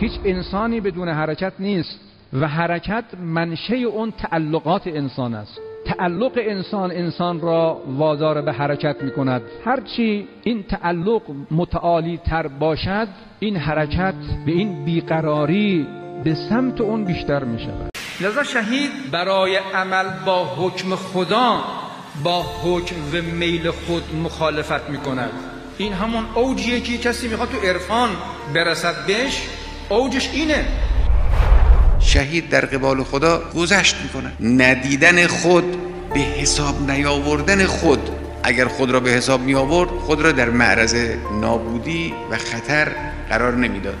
هیچ انسانی بدون حرکت نیست و حرکت منشه اون تعلقات انسان است. تعلق انسان انسان را وادار به حرکت می کند هرچی این تعلق متعالی تر باشد این حرکت به این بیقراری به سمت اون بیشتر می شود لذا شهید برای عمل با حکم خدا با حکم و میل خود مخالفت می کند این همون اوجیه که کسی می‌خواد تو عرفان برسد بهش اوجش اینه. شهید در قبال خدا گذشت می‌کنه ندیدن خود به حساب نیاوردن خود. اگر خود را به حساب می آورد خود را در معرض نابودی و خطر قرار نمی‌داد.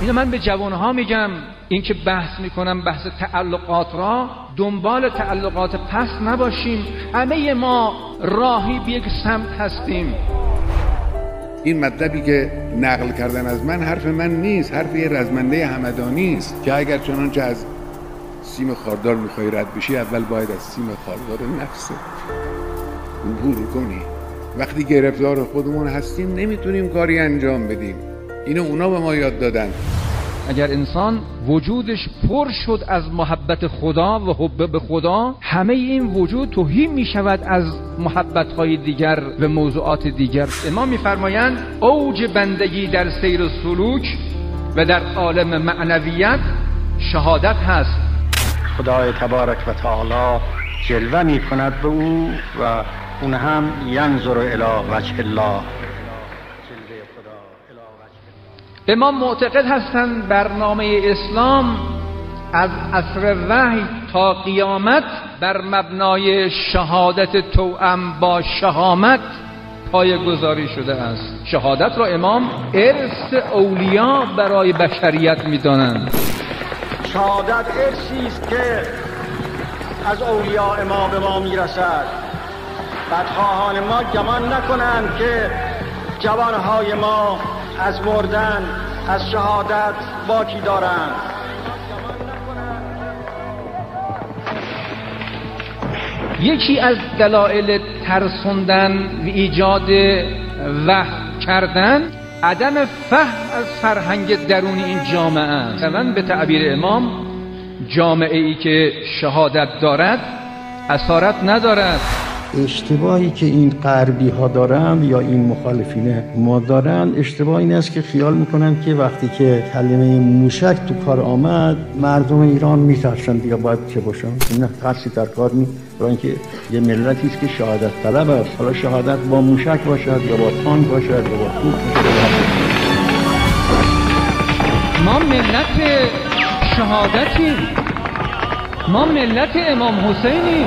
اینو من به جوانها میگم. اینکه بحث می‌کنم بحث تعلقات را دنبال تعلقات پس نباشیم. همه ما راهی به یک سمت هستیم. این مطلبی که نقل کردن از من حرف من نیست حرف یه رزمنده همدانی است. که اگر چنانچه از سیم خاردار می‌خوای رد بشی اول باید از سیم خاردار نفس عبور کنی. وقتی گرفتار خودمون هستیم نمی‌تونیم کاری انجام بدیم. اینو اونا به ما یاد دادن. اگر انسان وجودش پر شد از محبت خدا و حب به خدا همه این وجود توهی می شود از محبت های دیگر و موضوعات دیگر. امام میفرمایند اوج بندگی در سیر و سلوک و در عالم معنویت شهادت هست. خدای تبارک و تعالی جلوه می کند به او و اون هم ینظر الی وجه الله. امام معتقد هستند برنامه اسلام از عصر وحی تا قیامت بر مبنای شهادت توأم با شهامت پای گذاری شده است. شهادت را امام ارث اولیا برای بشریت می‌دانند. شهادت ارثی است که از اولیاء ما به ما می‌رسد. بدخواهان ما گمان نکنند که جوانهای ما از مردن از شهادت باکی دارند یکی از دلایل ترسوندن و ایجاد وهم کردن عدم فهم از فرهنگ درونی این جامعه است. من به تعبیر امام جامعه ای که شهادت دارد اسارت ندارد. اشتباهی که این غربی ها دارن یا این مخالفین ما دارن اشتباه این است که خیال می‌کنن که وقتی که کلمه موشک تو کار آمد مردم ایران میترسن دیگه باید چه باشن؟ این خاصی در کار می برای اینکه یه ملتی است که شهادت طلب است. حالا شهادت با موشک باشد یا با تان باشد یا با توپ ما ملت شهادتیم. ما ملت امام حسینیم.